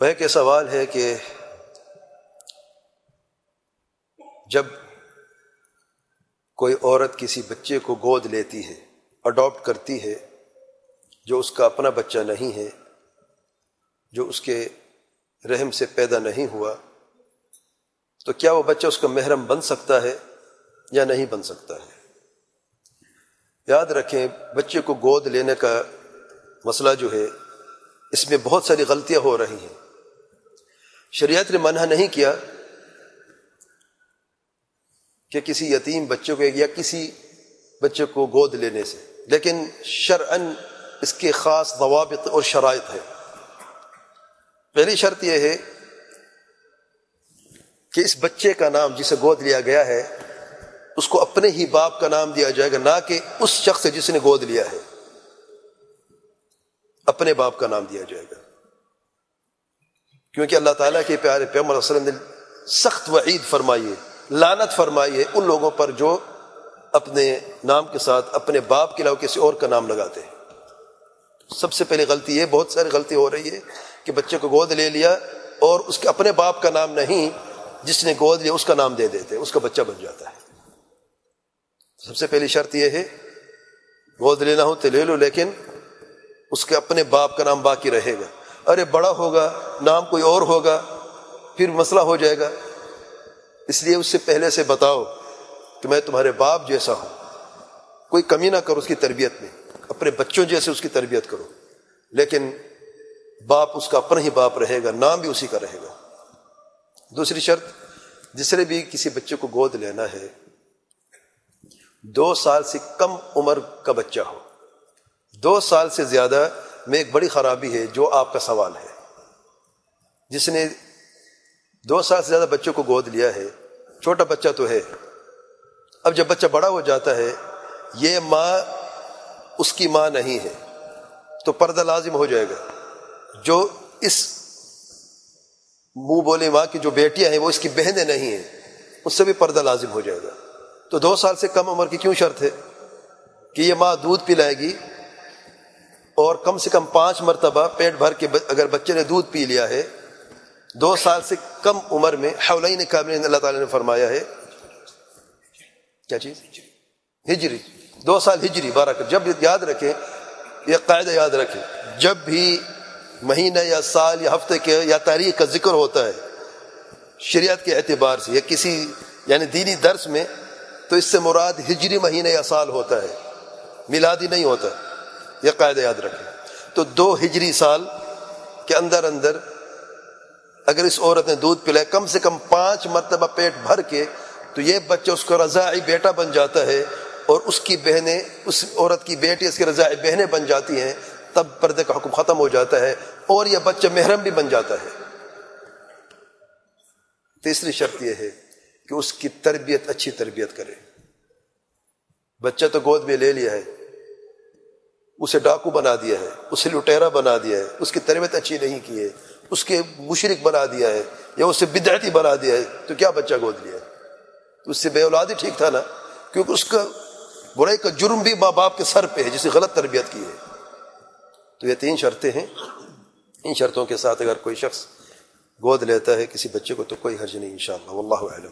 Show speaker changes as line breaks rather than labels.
وہ کہ سوال ہے کہ جب کوئی عورت کسی بچے کو گود لیتی ہے اڈاپٹ کرتی ہے، جو اس کا اپنا بچہ نہیں ہے، جو اس کے رحم سے پیدا نہیں ہوا، تو کیا وہ بچہ اس کا محرم بن سکتا ہے یا نہیں بن سکتا ہے؟ یاد رکھیں، بچے کو گود لینے کا مسئلہ جو ہے، اس میں بہت ساری غلطیاں ہو رہی ہیں۔ شریعت نے منع نہیں کیا کہ کسی یتیم بچے کو یا کسی بچے کو گود لینے سے، لیکن شرعن اس کے خاص ضوابط اور شرائط ہے پہلی شرط یہ ہے کہ اس بچے کا نام جسے گود لیا گیا ہے، اس کو اپنے ہی باپ کا نام دیا جائے گا، نہ کہ اس شخص جس نے گود لیا ہے، اپنے باپ کا نام دیا جائے گا۔ کیونکہ اللہ تعالیٰ کے پیارے پیغمبر وسلم نے سخت وعید فرمائیے لانت فرمائیے ان لوگوں پر جو اپنے نام کے ساتھ، اپنے باپ کے علاوہ کسی اور کا نام لگاتے ہیں۔ سب سے پہلی غلطی یہ، بہت ساری غلطی ہو رہی ہے کہ بچے کو گود لے لیا اور اس کے اپنے باپ کا نام نہیں، جس نے گود لیا اس کا نام دے دیتے اس کا بچہ بن جاتا ہے۔ سب سے پہلی شرط یہ ہے، گود لینا ہو تو لے لو، لیکن اس کے اپنے باپ کا نام باقی رہے گا۔ ارے بڑا ہوگا، نام کوئی اور ہوگا، پھر مسئلہ ہو جائے گا۔ اس لیے اس سے پہلے سے بتاؤ کہ میں تمہارے باپ جیسا ہوں۔ کوئی کمی نہ کرو اس کی تربیت میں، اپنے بچوں جیسے اس کی تربیت کرو۔ لیکن باپ اس کا اپنا ہی باپ رہے گا، نام بھی اسی کا رہے گا۔ دوسری شرط، جس نے بھی کسی بچے کو گود لینا ہے، دو سال سے کم عمر کا بچہ ہو۔ دو سال سے زیادہ میں ایک بڑی خرابی ہے جو آپ کا سوال ہے۔ جس نے دو سال سے زیادہ بچوں کو گود لیا ہے، چھوٹا بچہ تو ہے۔ اب جب بچہ بڑا ہو جاتا ہے، یہ ماں اس کی ماں نہیں ہے۔ تو پردہ لازم ہو جائے گا۔ جو اس منہ بولے ماں کی جو بیٹیاں ہیں، وہ اس کی بہنیں نہیں ہیں۔ اس سے بھی پردہ لازم ہو جائے گا۔ تو دو سال سے کم عمر کی کیوں شرط ہے؟ کہ یہ ماں دودھ پلائے گی اور کم سے کم پانچ مرتبہ پیٹ بھر کے اگر بچے نے دودھ پی لیا ہے، دو سال سے کم عمر میں حولین کامل اللہ تعالیٰ نے فرمایا ہے۔ کیا چیز؟ ہجری۔ دو سال ہجری بارہ کر جب یاد رکھیں، یہ قاعدہ یاد رکھیں۔ جب بھی مہینہ یا سال یا ہفتے کے یا تاریخ کا ذکر ہوتا ہے، شریعت کے اعتبار سے یا کسی یعنی دینی درس میں، تو اس سے مراد ہجری مہینہ یا سال ہوتا ہے۔ میلادی نہیں ہوتا۔ یہ قاعدہ یاد رکھیں۔ تو دو ہجری سال کے اندر اندر اگر اس عورت نے دودھ پلائے کم سے کم پانچ مرتبہ پیٹ بھر کے تو یہ بچہ اس کو رضاعی بیٹا بن جاتا ہے اور اس کی بہنیں، اس عورت کی بیٹی اس کی رضاعی بہنیں بن جاتی ہیں، تب پردے کا حکم ختم ہو جاتا ہے اور یہ بچہ محرم بھی بن جاتا ہے۔ تیسری شرط یہ ہے کہ اس کی تربیت اچھی تربیت کرے۔ بچہ تو گود میں لے لیا ہے۔ اسے ڈاکو بنا دیا ہے، اسے لٹیرا بنا دیا ہے، اس کی تربیت اچھی نہیں کی ہے، اس کے مشرق بنا دیا ہے یا اسے بدعتی بنا دیا ہے، تو کیا بچہ گود لیا ہے؟ اس سے بے اولادی ٹھیک تھا نا؟ کیونکہ اس کا برائی کا جرم بھی ماں باپ کے سر پہ ہے، جسے غلط تربیت کی ہے۔ تو یہ تین شرطیں ہیں۔ ان شرطوں کے ساتھ اگر کوئی شخص گود لیتا ہے کسی بچے کو، تو کوئی حرج نہیں ان شاء اللہ واللہ علم